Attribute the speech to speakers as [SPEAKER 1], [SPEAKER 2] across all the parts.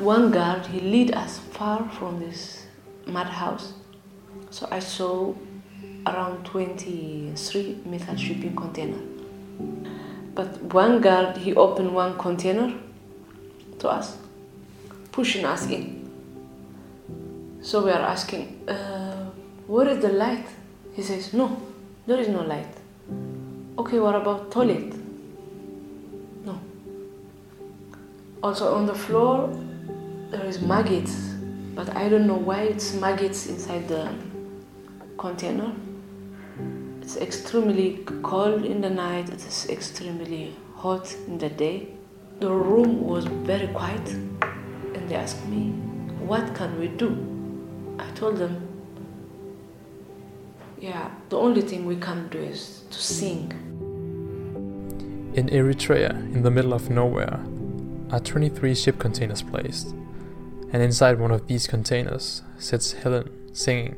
[SPEAKER 1] One guard, he lead us far from this madhouse. So I saw around 23 metal shipping container. But one guard, he opened one container to us, pushing us in. So we are asking, uh, where is the light? He says, no, there is no light. Okay, what about toilet? No. Also on the floor, there is maggots, but I don't know why it's maggots inside the container. It's extremely cold in the night, it is extremely hot in the day. The room was very quiet, and they asked me, What can we do? I told them, Yeah, the only thing we can do is to sing.
[SPEAKER 2] In Eritrea, in the middle of nowhere, are 23 ship containers placed, and inside one of these containers sits Helen singing.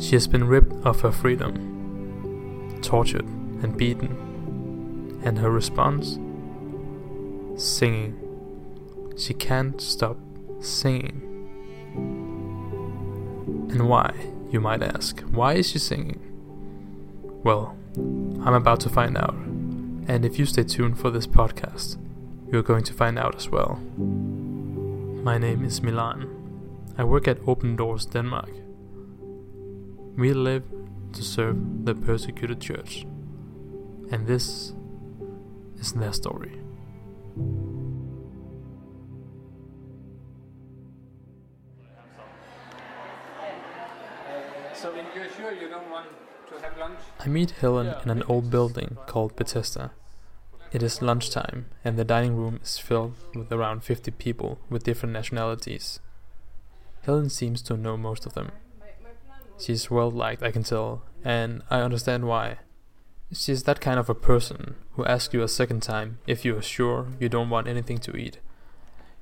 [SPEAKER 2] She has been ripped of her freedom, tortured and beaten, and her response? Singing. She can't stop singing. And why, you might ask? Why is she singing? Well, I'm about to find out. And if you stay tuned for this podcast, you're going to find out as well. My name is Milan. I work at Open Doors Denmark. We live to serve the persecuted church. And this is their story.
[SPEAKER 3] So you're sure you don't want to have lunch?
[SPEAKER 2] I meet Helen in an old building called Bethesda. It is lunchtime, and the dining room is filled with around 50 people with different nationalities. Helen seems to know most of them. She's well liked, I can tell, and I understand why. She's that kind of a person who asks you a second time if you are sure you don't want anything to eat,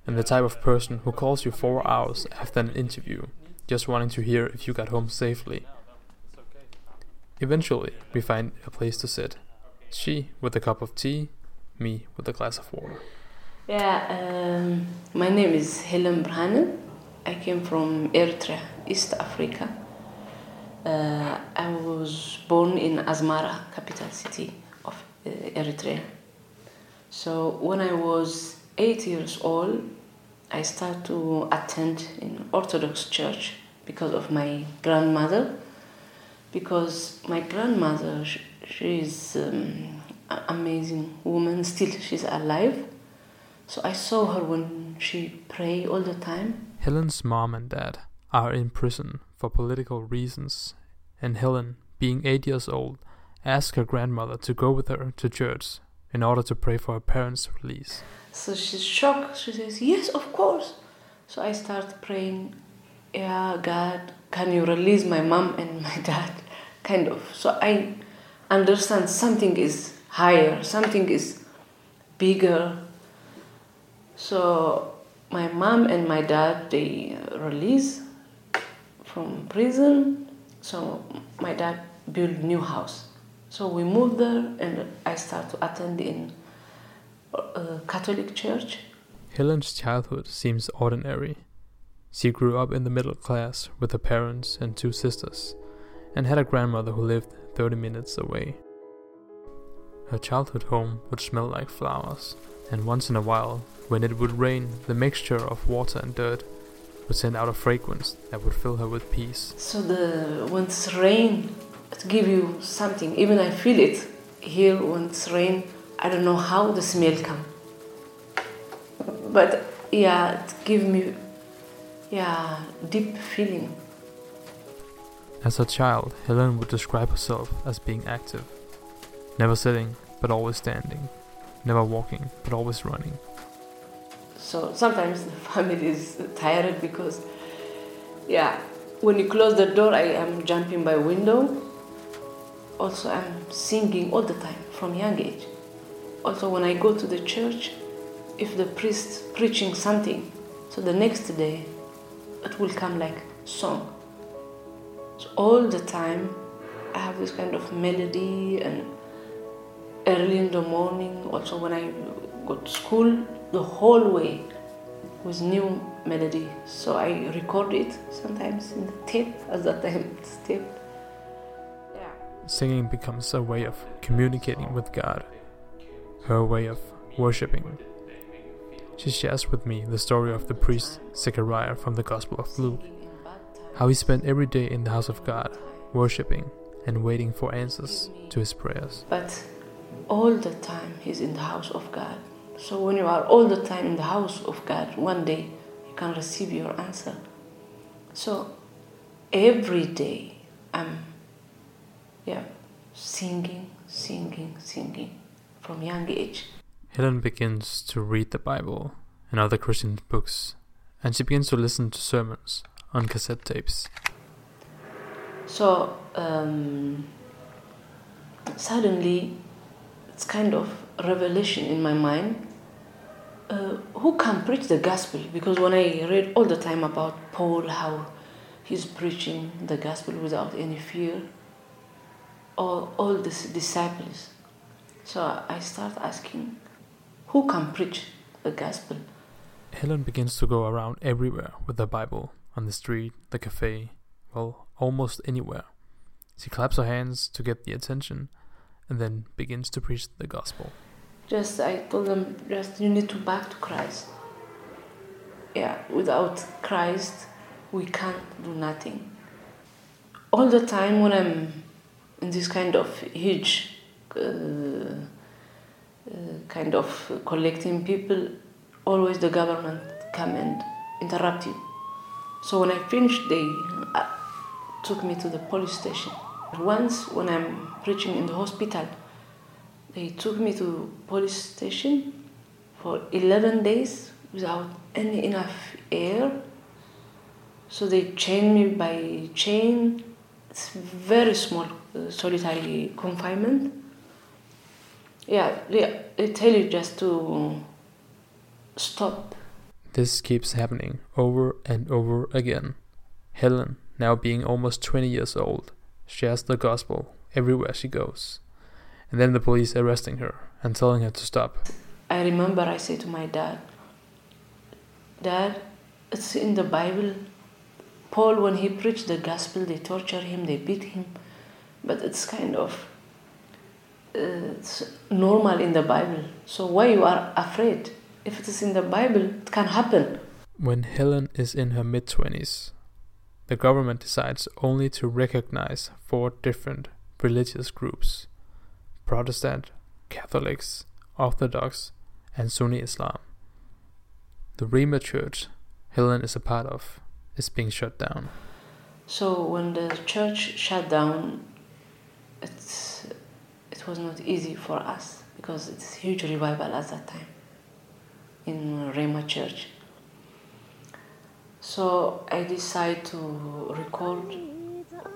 [SPEAKER 2] and the type of person who calls you four hours after an interview, just wanting to hear if you got home safely. Eventually, we find a place to sit. She with a cup of tea, me with a glass of water.
[SPEAKER 1] Yeah, um, my name is Helen Berhane. I came from Eritrea, East Africa. Uh, I was born in Asmara, capital city of uh, Eritrea. So when I was eight years old, I started to attend in Orthodox church because of my grandmother. Because my grandmother, she, she is um, amazing woman. Still, she's alive. So I saw her when she pray all the time.
[SPEAKER 2] Helen's mom and dad are in prison for political reasons, and Helen, being eight years old, asked her grandmother to go with her to church in order to pray for her parents' release.
[SPEAKER 1] So she's shocked. She says, Yes, of course. So I start praying, Yeah, God, can you release my mom and my dad? Kind of. So I understand something is higher, something is bigger. So my mom and my dad, they uh, release from prison. So my dad built new house. So we moved there and I start to attend in a Catholic church.
[SPEAKER 2] Helen's childhood seems ordinary. She grew up in the middle class with her parents and two sisters, and had a grandmother who lived 30 minutes away. Her childhood home would smell like flowers, and once in a while, when it would rain, the mixture of water and dirt would send out a fragrance that would fill her with peace.
[SPEAKER 1] So the when it's rain, it give you something. Even I feel it here when it's rain. I don't know how the smell come, but yeah, it give me yeah deep feeling.
[SPEAKER 2] As a child, Helen would describe herself as being active, never sitting but always standing, never walking but always running.
[SPEAKER 1] So sometimes the family is tired because, yeah, when you close the door, I am jumping by window. Also, I'm singing all the time from young age. Also, when I go to the church, if the priest preaching something, so the next day, it will come like song. So all the time, I have this kind of melody and early in the morning. Also, when I go to school, the whole way with new melody. So I record it sometimes in the tape, at that time it's tape. Yeah.
[SPEAKER 2] Singing becomes a way of communicating with God, her way of worshipping. She shares with me the story of the priest Zechariah from the Gospel of Luke, how he spent every day in the house of God, worshipping and waiting for answers to his prayers.
[SPEAKER 1] But all the time he's in the house of God. So when you are all the time in the house of God, one day you can receive your answer. So every day I'm yeah singing, singing, singing from young age.
[SPEAKER 2] Helen begins to read the Bible and other Christian books, and she begins to listen to sermons on cassette tapes.
[SPEAKER 1] So um, suddenly, it's kind of revelation in my mind. Uh, who can preach the gospel? Because when I read all the time about Paul, how he's preaching the gospel without any fear, or all the disciples. So I start asking, who can preach the gospel?
[SPEAKER 2] Helen begins to go around everywhere with the Bible on the street, the cafe, well, almost anywhere. She claps her hands to get the attention and then begins to preach the gospel.
[SPEAKER 1] Just, I told them, just you need to back to Christ. Yeah, without Christ, we can't do nothing. All the time when I'm in this kind of huge uh, uh, kind of collecting people, always the government come and interrupt you. So when I finished, they uh, took me to the police station. Once, when I'm preaching in the hospital, they took me to police station for 11 days without any enough air. So they chained me by chain. It's very small, uh, solitary confinement. Yeah, they, they tell you just to stop.
[SPEAKER 2] This keeps happening over and over again. Helen, now being almost 20 years old, shares the gospel everywhere she goes. And then the police arresting her and telling her to stop.
[SPEAKER 1] I remember I said to my dad, Dad, it's in the Bible. Paul, when he preached the gospel, they torture him, they beat him, but it's kind of uh, it's normal in the Bible. So why you are afraid? If it is in the Bible, it can happen.
[SPEAKER 2] When Helen is in her mid 20s, the government decides only to recognize four different religious groups Protestant, Catholics, Orthodox, and Sunni Islam. The Rhema church Helen is a part of is being shut down.
[SPEAKER 1] So when the church shut down, it's, it was not easy for us because it's huge revival at that time in Rhema church. So I decided to record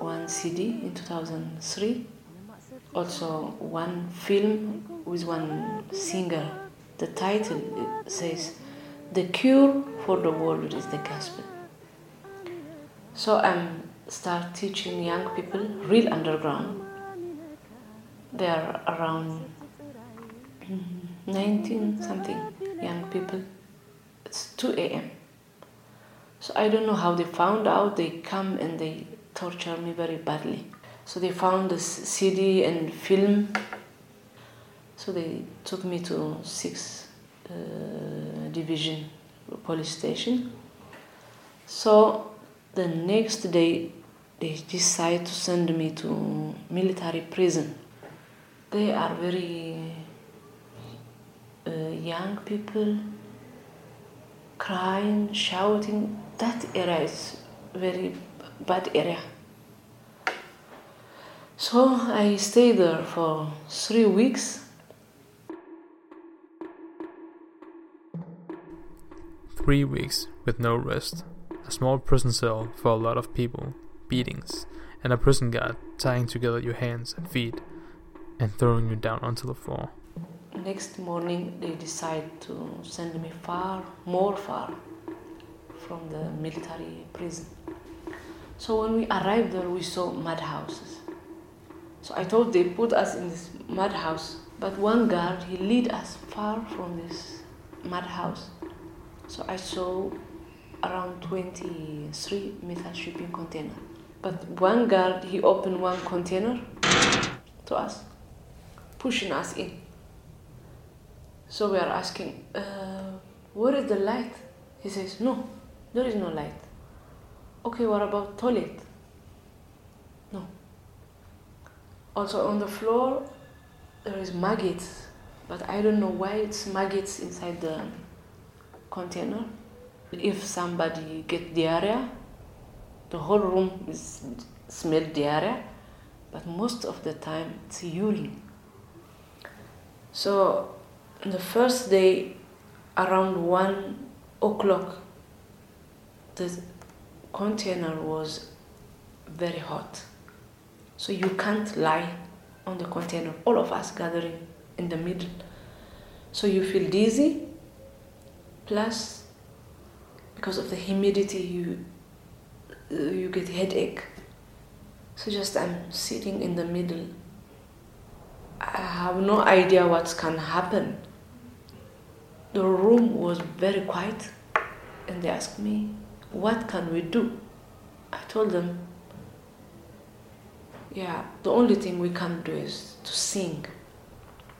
[SPEAKER 1] one CD in 2003, also one film with one singer. The title says, The Cure for the World is the Gospel. So I'm start teaching young people, real underground. They are around 19 something young people. It's 2 a.m. So I don't know how they found out. They come and they torture me very badly. So they found this CD and film. So they took me to six uh, division police station. So the next day they decide to send me to military prison. They are very uh, young people crying, shouting. That area is very bad area. So I stayed there for three weeks.
[SPEAKER 2] Three weeks with no rest. A small prison cell for a lot of people, beatings, and a prison guard tying together your hands and feet and throwing you down onto the floor.
[SPEAKER 1] Next morning, they decide to send me far, more far from the military prison. So when we arrived there, we saw mud houses. So I thought they put us in this mud house, but one guard he lead us far from this mud house. So I saw around 23 metal shipping container. But one guard, he opened one container to us, pushing us in. So we are asking, uh, where is the light? He says, no, there is no light. Okay, what about toilet? No. Also on the floor, there is maggots, but I don't know why it's maggots inside the container. If somebody get diarrhea, the whole room is smell diarrhea, but most of the time it's urine. So the first day, around one o'clock, the container was very hot. So you can't lie on the container, all of us gathering in the middle. So you feel dizzy, plus because of the humidity you you get headache. So just I'm sitting in the middle. I have no idea what can happen. The room was very quiet and they asked me, What can we do? I told them, Yeah, the only thing we can do is to sing.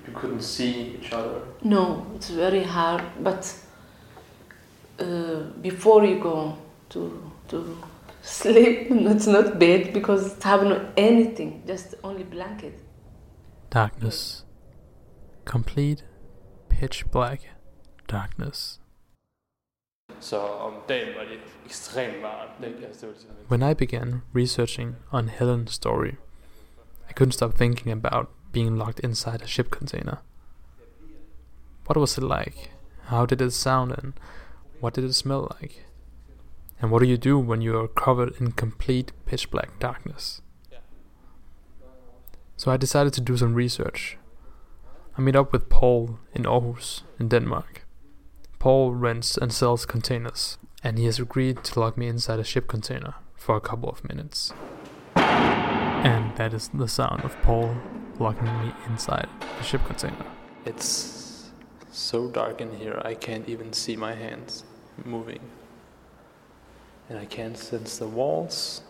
[SPEAKER 2] You couldn't see each other.
[SPEAKER 1] No, it's very hard, but uh, before you go to, to sleep, it's not bed because it have no anything, just only blanket.
[SPEAKER 2] Darkness. Complete pitch black darkness. When I began researching on Helen's story, I couldn't stop thinking about being locked inside a ship container. What was it like? How did it sound and what did it smell like? And what do you do when you are covered in complete pitch black darkness? So I decided to do some research. I meet up with Paul in Aarhus, in Denmark. Paul rents and sells containers, and he has agreed to lock me inside a ship container for a couple of minutes. And that is the sound of Paul locking me inside a ship container. It's so dark in here, I can't even see my hands moving. And I can't sense the walls,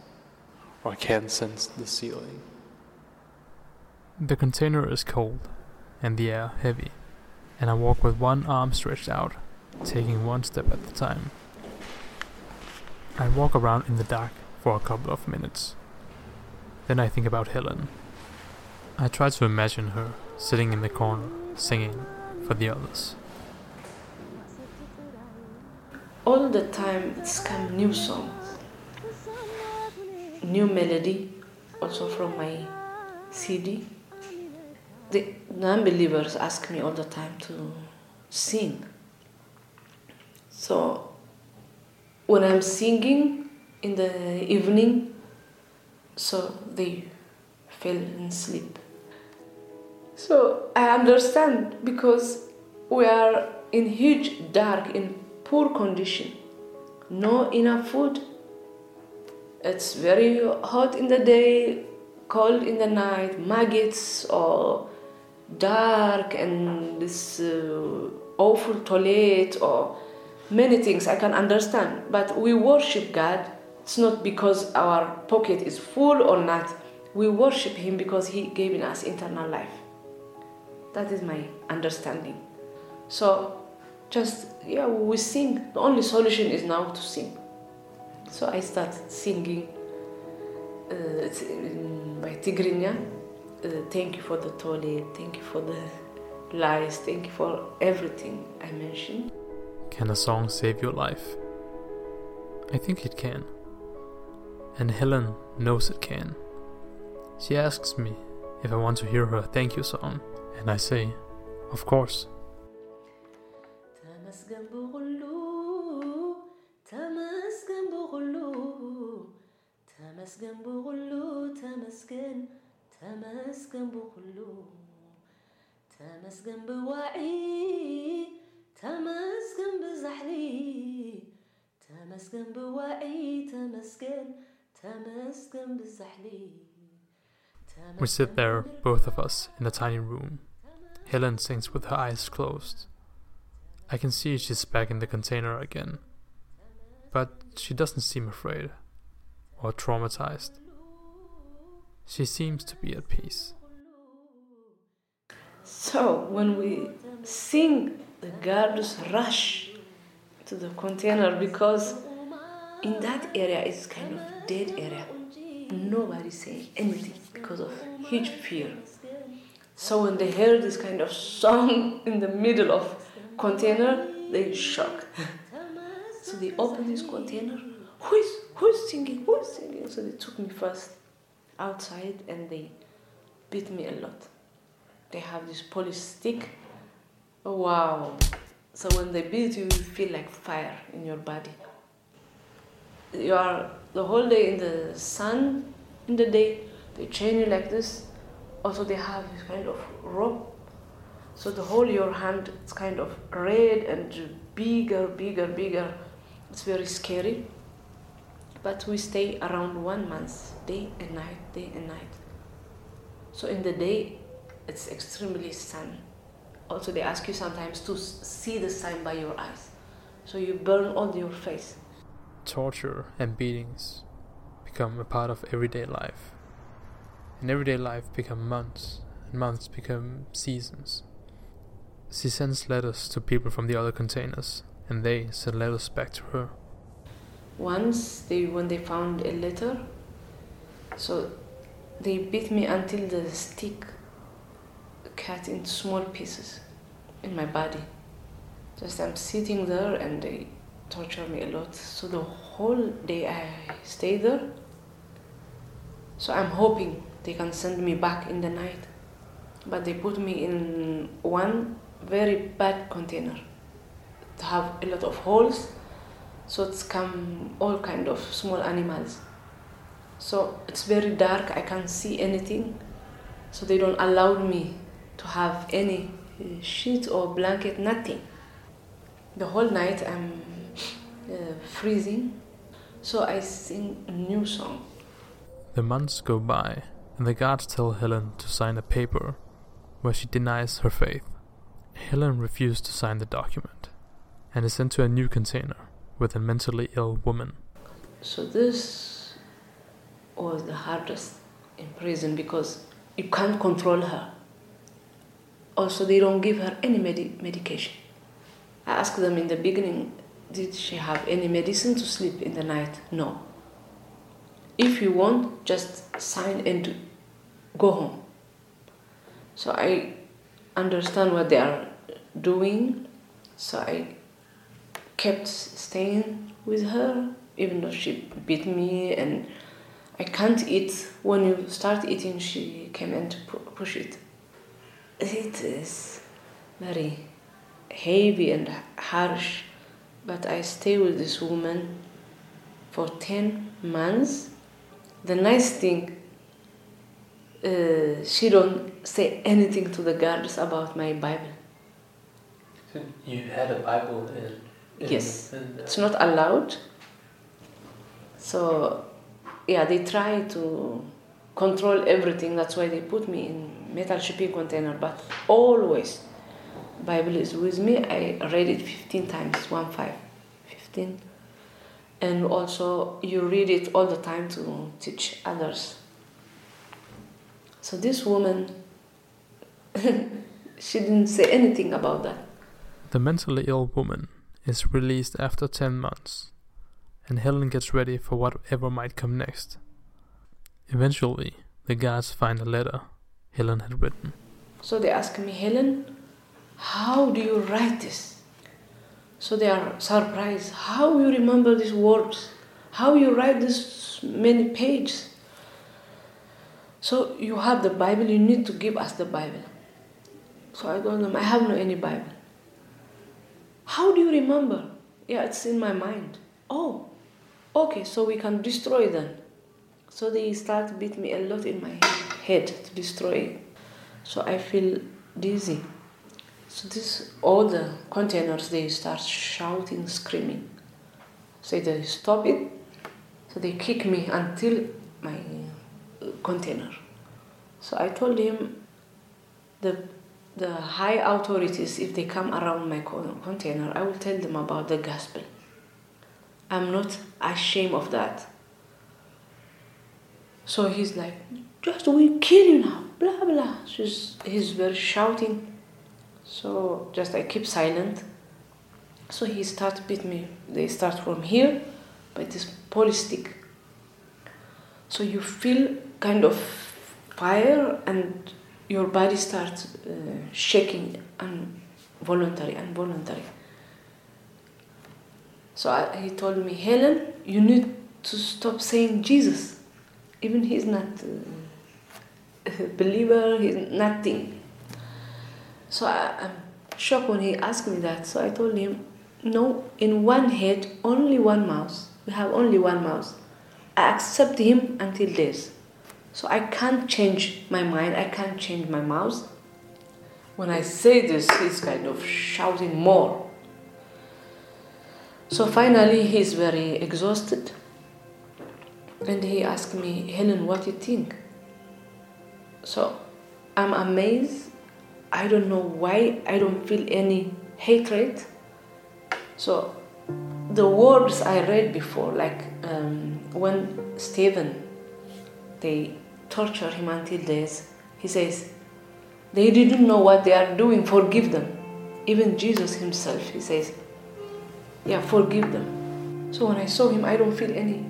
[SPEAKER 2] or I can't sense the ceiling. The container is cold, and the air heavy, and I walk with one arm stretched out, taking one step at a time. I walk around in the dark for a couple of minutes. Then I think about Helen. I try to imagine her sitting in the corner, singing for the others.
[SPEAKER 1] All the time it's come new songs, new melody, also from my CD. The non-believers ask me all the time to sing. So when I'm singing in the evening, so they fell in sleep. So I understand because we are in huge dark, in poor condition, no enough food. It's very hot in the day, cold in the night, maggots or dark and this uh, awful toilet or many things I can understand. But we worship God. It's not because our pocket is full or not. We worship Him because He gave us eternal life. That is my understanding. So, just yeah, we sing. The only solution is now to sing. So I start singing. Uh, my Tigrinya. Uh, thank you for the toilet. Thank you for the lies. Thank you for everything I mentioned.
[SPEAKER 2] Can a song save your life? I think it can. And Helen knows it can. She asks me if I want to hear her thank you song, and I say, Of course.
[SPEAKER 1] تمسكن بوعي ተመስገን በሁሉ ተመስገን በሁሉ ተመስገን ተመስገን በሁሉ ተመስገን ብዋዒ ተመስገን ብዛሕሊ ተመስገን ብዋዒ ተመስገን ተመስገን ብዛሕሊ
[SPEAKER 2] We sit there, both of us, in a tiny room. Helen sings with her eyes closed. I can see she's back in the container again. But she doesn't seem afraid or traumatized. She seems to be at peace.
[SPEAKER 1] So when we sing, the guards rush to the container because in that area it's kind of dead area. Nobody saying anything because of huge fear. So when they hear this kind of song in the middle of container, they shock. so they open this container. Who is who is singing? Who is singing? So they took me first outside and they beat me a lot. They have this police stick. Oh, wow. So when they beat you, you feel like fire in your body. You are the whole day in the sun, in the day, they chain you like this. Also, they have this kind of rope. So the whole your hand is kind of red and bigger, bigger, bigger. It's very scary. But we stay around one month, day and night, day and night. So in the day, it's extremely sun. Also, they ask you sometimes to see the sign by your eyes. So you burn on your face.
[SPEAKER 2] Torture and beatings become a part of everyday life. And everyday life become months, and months become seasons. She sends letters to people from the other containers, and they send letters back to her.
[SPEAKER 1] Once they when they found a letter, so they beat me until the stick cut into small pieces in my body. Just I'm sitting there and they torture me a lot. So the whole day I stay there. So I'm hoping they can send me back in the night. But they put me in one very bad container to have a lot of holes. So it's come all kind of small animals. So it's very dark. I can't see anything. So they don't allow me to have any uh, sheet or blanket, nothing. The whole night I'm uh, freezing, so I sing a new song.
[SPEAKER 2] The months go by, and the guards tell Helen to sign a paper where she denies her faith. Helen refused to sign the document and is sent to a new container with a mentally ill woman.
[SPEAKER 1] So this was the hardest in prison because you can't control her. Also, they don't give her any medi- medication. I asked them in the beginning, did she have any medicine to sleep in the night? No. If you want, just sign and go home. So I understand what they are doing. So I kept staying with her, even though she beat me and I can't eat. When you start eating, she came and pu- push it. It is very heavy and harsh, but I stay with this woman for 10 months. The nice thing, uh, she don't say anything to the guards about my Bible.
[SPEAKER 4] You had a Bible in. in
[SPEAKER 1] Yes.
[SPEAKER 4] in the-
[SPEAKER 1] It's not allowed. So, yeah, they try to control everything. That's why they put me in metal shipping container. But always, Bible is with me. I read it 15 times, one five, 15. And also, you read it all the time to teach others. So this woman, she didn't say anything about that.
[SPEAKER 2] The mentally ill woman is released after 10 months, and Helen gets ready for whatever might come next. Eventually, the guards find a letter Helen had written.
[SPEAKER 1] So they ask me, Helen, how do you write this? So they are surprised. How you remember these words? How you write this many pages? So you have the Bible. You need to give us the Bible. So I told them, I have no any Bible. How do you remember? Yeah, it's in my mind. Oh, okay. So we can destroy them. So they start beat me a lot in my head to destroy it. So I feel dizzy. So this all the containers they start shouting, screaming. So they stop it. So they kick me until my uh, container. So I told him the the high authorities, if they come around my container, I will tell them about the gospel. I'm not ashamed of that. So he's like, just we kill you now, blah blah. She's, he's very shouting. So just I keep silent. So he start beat me. They start from here, by this police stick. So you feel kind of fire and your body starts uh, shaking involuntary, involuntary. So I, he told me, Helen, you need to stop saying Jesus. Even he's not a believer, he's nothing. So I, I'm shocked when he asked me that. So I told him, no, in one head, only one mouse. We have only one mouse. I accept him until this. So I can't change my mind, I can't change my mouse. When I say this, he's kind of shouting more. So finally, he's very exhausted. And he asked me, Helen, what you think? So I'm amazed. I don't know why I don't feel any hatred. So the words I read before, like um, when Stephen, they torture him until death, he says, they didn't know what they are doing, forgive them. Even Jesus himself, he says, yeah, forgive them. So when I saw him, I don't feel any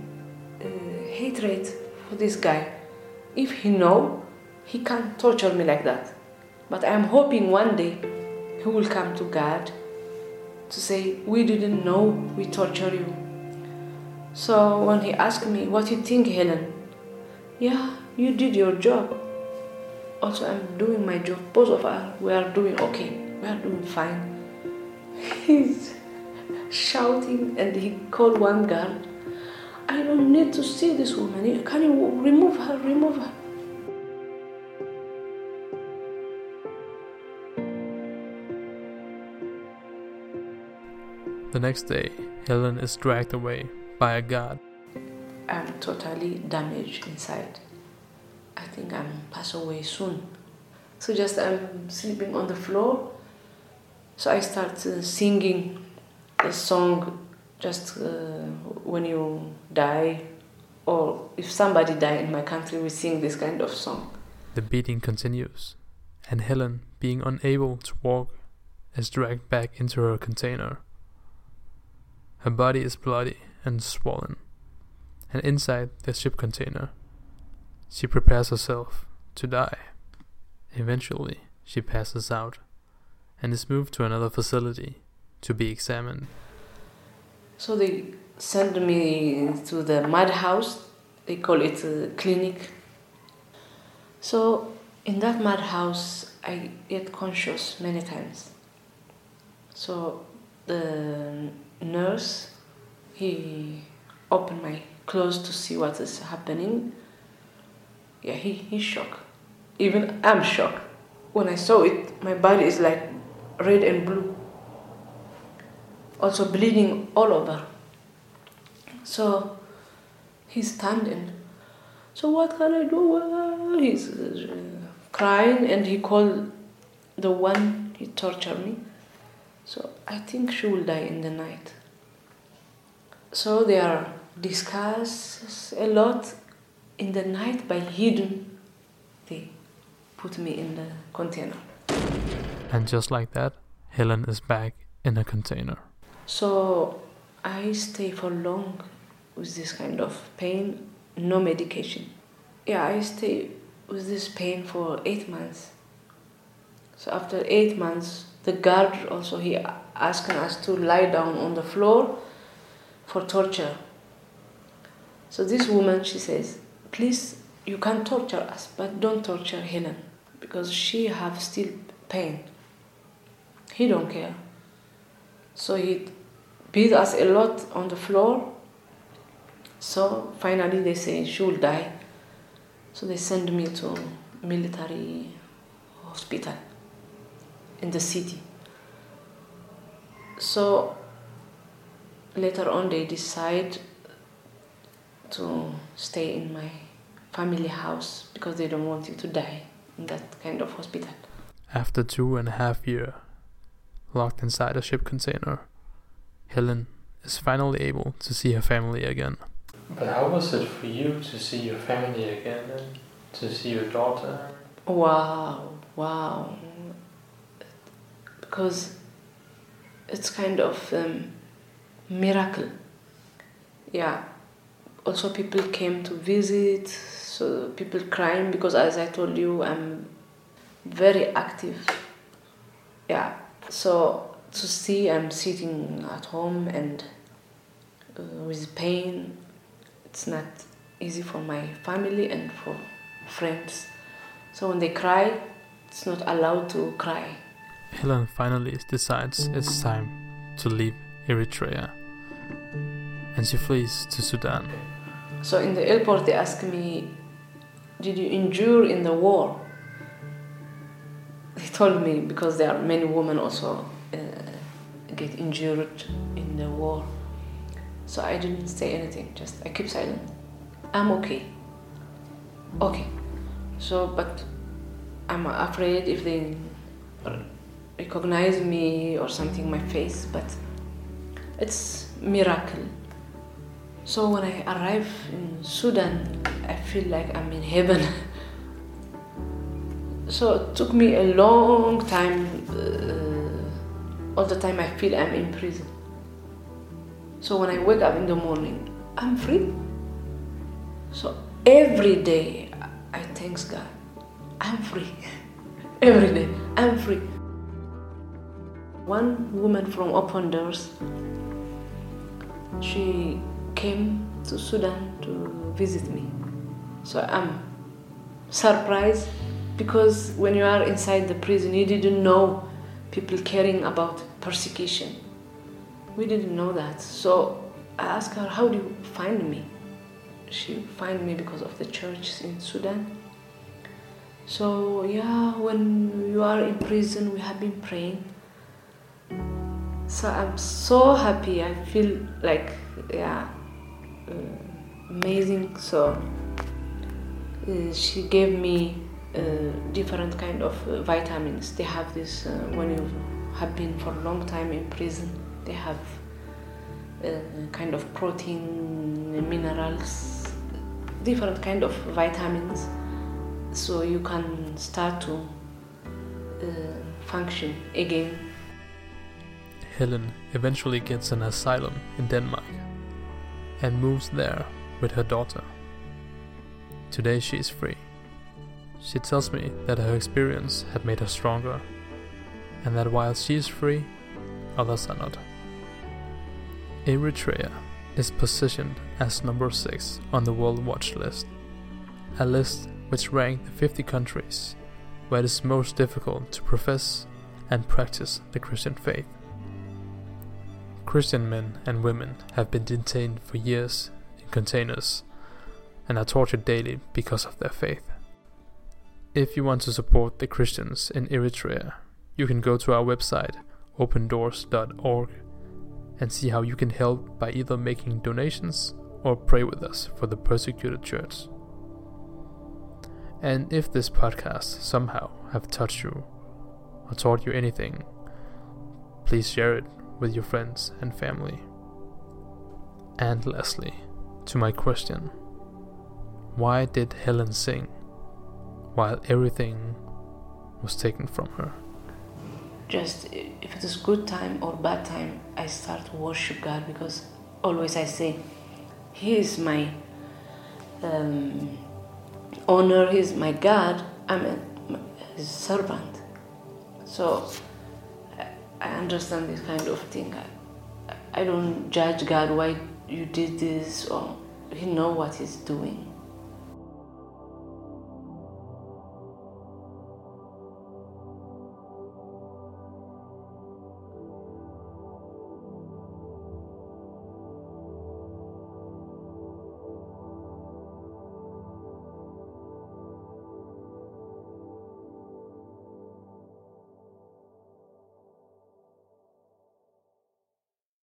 [SPEAKER 1] hatred for this guy. If he know, he can't torture me like that. But I am hoping one day he will come to God to say, We didn't know we torture you. So when he asked me, What you think, Helen? Yeah, you did your job. Also, I'm doing my job. Both of us, we are doing okay. We are doing fine. He's shouting and he called one guard. I don't need to see this woman. Can you remove her? Remove her.
[SPEAKER 2] The next day, Helen is dragged away by a guard.
[SPEAKER 1] I'm totally damaged inside. I think I'm pass away soon. So just I'm sleeping on the floor. So I start singing the song just uh, when you die or if somebody die in my country we sing this kind of song.
[SPEAKER 2] The beating continues, and Helen, being unable to walk, is dragged back into her container. Her body is bloody and swollen, and inside the ship container, she prepares herself to die. Eventually, she passes out and is moved to another facility to be examined.
[SPEAKER 1] So they send me to the madhouse. They call it a clinic. So in that madhouse, I get conscious many times. So the nurse, he opened my clothes to see what is happening. Yeah, he, he's shocked. Even I'm shocked. When I saw it, my body is like red and blue. Also bleeding all over. So he's standing. So what can I do? He's uh, crying and he called the one he tortured me. So I think she will die in the night. So they are discuss a lot in the night by hidden. They put me in the container.
[SPEAKER 2] And just like that, Helen is back in a container.
[SPEAKER 1] So I stay for long with this kind of pain, no medication. Yeah, I stay with this pain for eight months. So after eight months, the guard also he asking us to lie down on the floor for torture. So this woman she says, please you can torture us, but don't torture Helen because she have still pain. He don't care. So he beat us a lot on the floor. So finally they say she will die. So they send me to military hospital in the city. So later on they decide to stay in my family house because they don't want you to die in that kind of hospital.
[SPEAKER 2] After two and a half year, locked inside a ship container, Helen is finally able to see her family again.
[SPEAKER 4] But how was it for you to see your family again and to see your daughter?
[SPEAKER 1] Wow, wow. Because it's kind of um, miracle. Yeah. Also, people came to visit, so people crying because, as I told you, I'm very active. Yeah. So to see I'm sitting at home and uh, with pain, it's not easy for my family and for friends. So when they cry, it's not allowed to cry.
[SPEAKER 2] Helen finally decides it's time to leave Eritrea and she flees to Sudan.
[SPEAKER 1] So in the airport, they ask me, Did you endure in the war? They told me because there are many women also get injured in the war. So I didn't say anything, just I keep silent. I'm okay. Okay. So, but I'm afraid if they recognize me or something, my face, but it's miracle. So when I arrive in Sudan, I feel like I'm in heaven. so it took me a long time. Uh, all the time I feel I'm in prison. So when I wake up in the morning, I'm free. So every day I thank God. I'm free. every day I'm free. One woman from Open Doors, she came to Sudan to visit me. So I'm surprised because when you are inside the prison, you didn't know people caring about persecution. We didn't know that. So I asked her, How do you find me? She find me because of the church in Sudan. So yeah, when you are in prison, we have been praying. So I'm so happy. I feel like yeah, uh, amazing. So uh, she gave me different kind of uh, vitamins. They have this uh, when you have been for a long time in prison. They have uh, kind of protein, minerals, different kind of vitamins, so you can start to uh, function again.
[SPEAKER 2] Helen eventually gets an asylum in Denmark and moves there with her daughter. Today she is free. She tells me that her experience had made her stronger, and that while she is free, others are not. Eritrea is positioned as number 6 on the World Watch list, a list which ranked the 50 countries where it is most difficult to profess and practice the Christian faith. Christian men and women have been detained for years in containers and are tortured daily because of their faith. If you want to support the Christians in Eritrea, you can go to our website opendoors.org and see how you can help by either making donations or pray with us for the persecuted church. And if this podcast somehow have touched you or taught you anything, please share it with your friends and family. And lastly, to my question why did Helen sing while everything was taken from her?
[SPEAKER 1] Just if it is good time or bad time, I start to worship God because always I say, He is my um, honor, He is my God, I'm a, His servant. So I understand this kind of thing. I, I don't judge God why you did this or He know what He's doing.